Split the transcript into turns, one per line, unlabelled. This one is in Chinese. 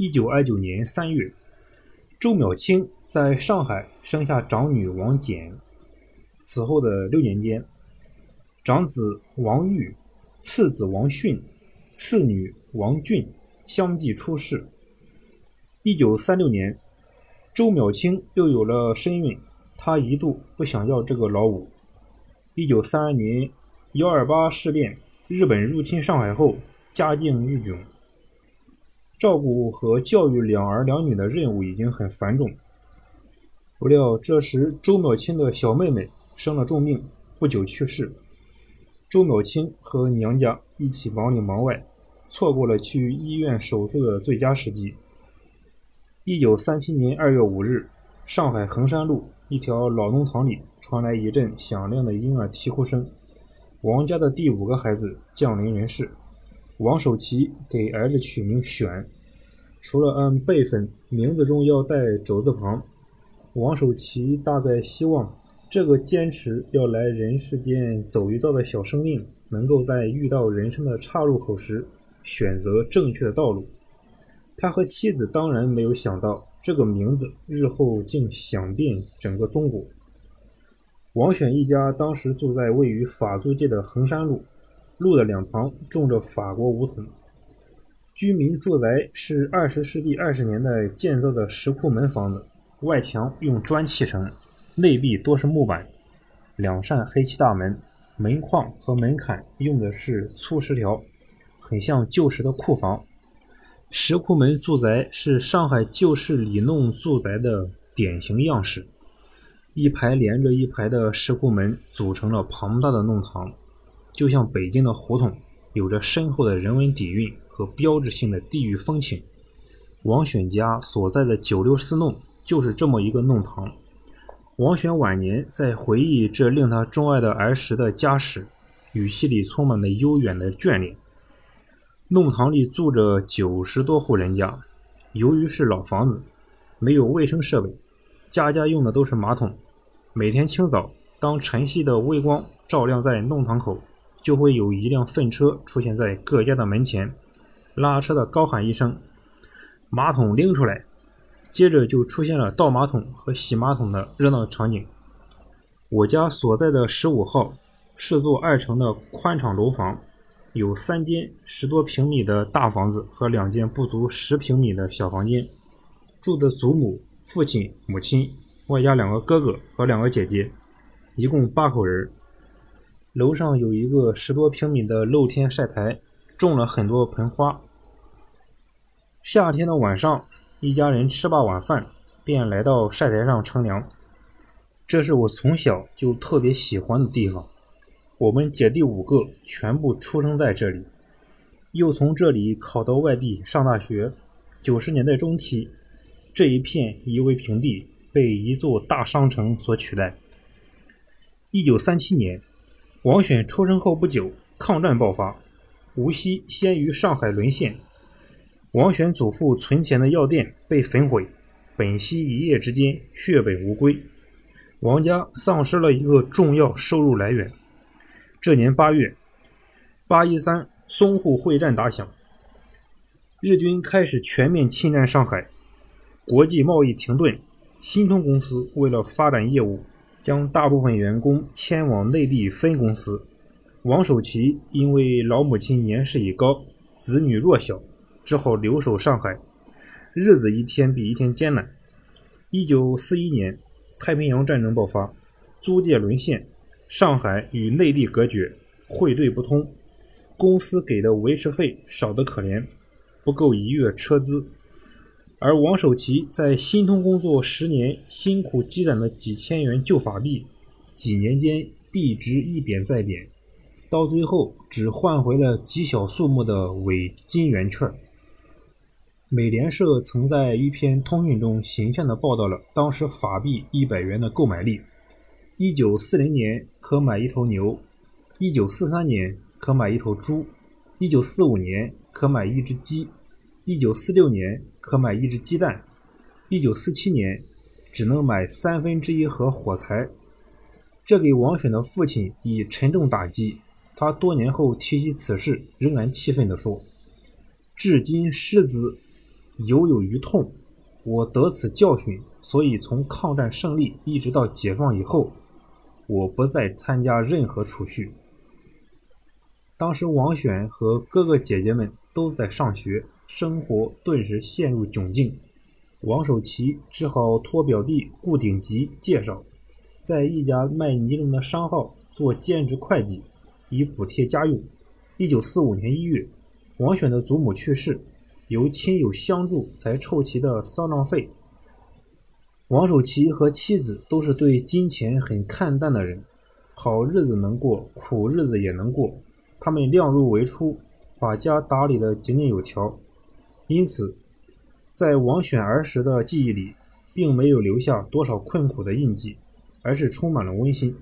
一九二九年三月，周淼清在上海生下长女王简。此后的六年间，长子王玉、次子王迅、次女王俊相继出世。一九三六年，周淼清又有了身孕，他一度不想要这个老五。一九三二年幺二八事变，日本入侵上海后，家境日窘，照顾和教育两儿两女的任务已经很繁重。不料这时周淼清的小妹妹生了重病，不久去世。周淼清和娘家一起忙里忙外，错过了去医院手术的最佳时机。一九三七年二月五日，上海衡山路一条老弄堂里。传来一阵响亮的婴儿啼哭声，王家的第五个孩子降临人世。王守奇给儿子取名选，除了按辈分，名字中要带肘字旁。王守奇大概希望这个坚持要来人世间走一遭的小生命，能够在遇到人生的岔路口时选择正确的道路。他和妻子当然没有想到，这个名字日后竟响遍整个中国。王选一家当时住在位于法租界的衡山路，路的两旁种着法国梧桐。居民住宅是二十世纪二十年代建造的石库门房子，外墙用砖砌成，内壁多是木板，两扇黑漆大门，门框和门槛用的是粗石条，很像旧时的库房。石库门住宅是上海旧式里弄住宅的典型样式。一排连着一排的石库门组成了庞大的弄堂，就像北京的胡同，有着深厚的人文底蕴和标志性的地域风情。王选家所在的九六四弄就是这么一个弄堂。王选晚年在回忆这令他钟爱的儿时的家时，语气里充满了悠远的眷恋。弄堂里住着九十多户人家，由于是老房子，没有卫生设备。家家用的都是马桶。每天清早，当晨曦的微光照亮在弄堂口，就会有一辆粪车出现在各家的门前。拉车的高喊一声：“马桶拎出来！”接着就出现了倒马桶和洗马桶的热闹场景。我家所在的十五号是座二层的宽敞楼房，有三间十多平米的大房子和两间不足十平米的小房间，住的祖母。父亲、母亲，外加两个哥哥和两个姐姐，一共八口人。楼上有一个十多平米的露天晒台，种了很多盆花。夏天的晚上，一家人吃罢晚饭，便来到晒台上乘凉。这是我从小就特别喜欢的地方。我们姐弟五个全部出生在这里，又从这里考到外地上大学。九十年代中期。这一片夷为平地，被一座大商城所取代。一九三七年，王选出生后不久，抗战爆发，无锡先于上海沦陷。王选祖父存钱的药店被焚毁，本溪一夜之间血本无归，王家丧失了一个重要收入来源。这年八月，八一三淞沪会战打响，日军开始全面侵占上海。国际贸易停顿，新通公司为了发展业务，将大部分员工迁往内地分公司。王守奇因为老母亲年事已高，子女弱小，只好留守上海，日子一天比一天艰难。一九四一年，太平洋战争爆发，租界沦陷，上海与内地隔绝，汇兑不通，公司给的维持费少得可怜，不够一月车资。而王守奇在新通工作十年，辛苦积攒的几千元旧法币，几年间币值一贬再贬，到最后只换回了极小数目的伪金圆券。美联社曾在一篇通讯中形象地报道了当时法币一百元的购买力：一九四零年可买一头牛，一九四三年可买一头猪，一九四五年可买一只鸡。一九四六年可买一只鸡蛋，一九四七年只能买三分之一盒火柴，这给王选的父亲以沉重打击。他多年后提起此事，仍然气愤地说：“至今失子，犹有余痛。我得此教训，所以从抗战胜利一直到解放以后，我不再参加任何储蓄。当时王选和哥哥姐姐们都在上学，生活顿时陷入窘境。王守奇只好托表弟顾鼎吉介绍，在一家卖尼龙的商号做兼职会计，以补贴家用。一九四五年一月，王选的祖母去世。由亲友相助才凑齐的丧葬费。王守奇和妻子都是对金钱很看淡的人，好日子能过，苦日子也能过。他们量入为出，把家打理得井井有条。因此，在王选儿时的记忆里，并没有留下多少困苦的印记，而是充满了温馨。